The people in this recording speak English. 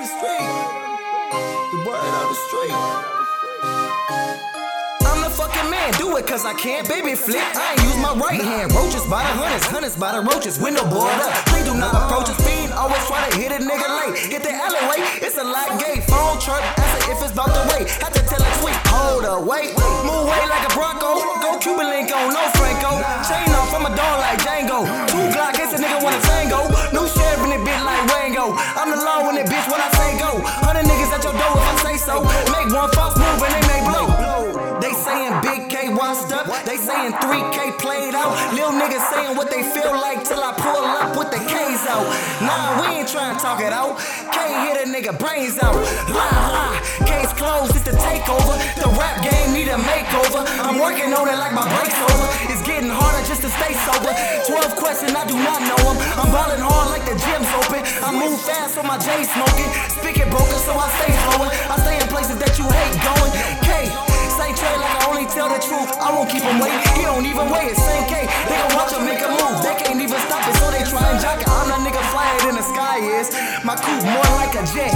on the street. The word on the street fucking man, do it cause I can't. Baby flip, I ain't use my right hand. Roaches by the hundreds, hundreds by the roaches. Window board up, please do not approach a speed. Always try to hit a nigga late. Get the alleyway, it's a lot gay. Phone truck, ask if it's about the way. Had to tell a tweet, hold up, wait. Move away like a Bronco. Go Cuban link on, no Franco. Bitch when I say go. Hundred niggas at your door if I say so. Make one false move and they may blow. They saying Big K washed up. They saying 3K played out. Little niggas saying what they feel like till I pull up with the K's out. Nah, we ain't trying to talk it out. K hit a nigga brains out. Lie, lie. Case closed, it's the takeover. The rap game need a makeover. I'm working on it like my break's over. It's getting harder just to stay sober. 12 questions, I do not know them. I'm ballin' hard the gym's open. I move fast so my J smoking. Spigot broken so I stay flowing. I stay in places that you hate going. K, say Trey like I only tell the truth. I won't keep him waiting. He don't even wait. It's same K. They gon' watch him make a move. They can't even stop it, so they try and jock it. I'm that nigga flyer than the sky is. My coupe more like a jet.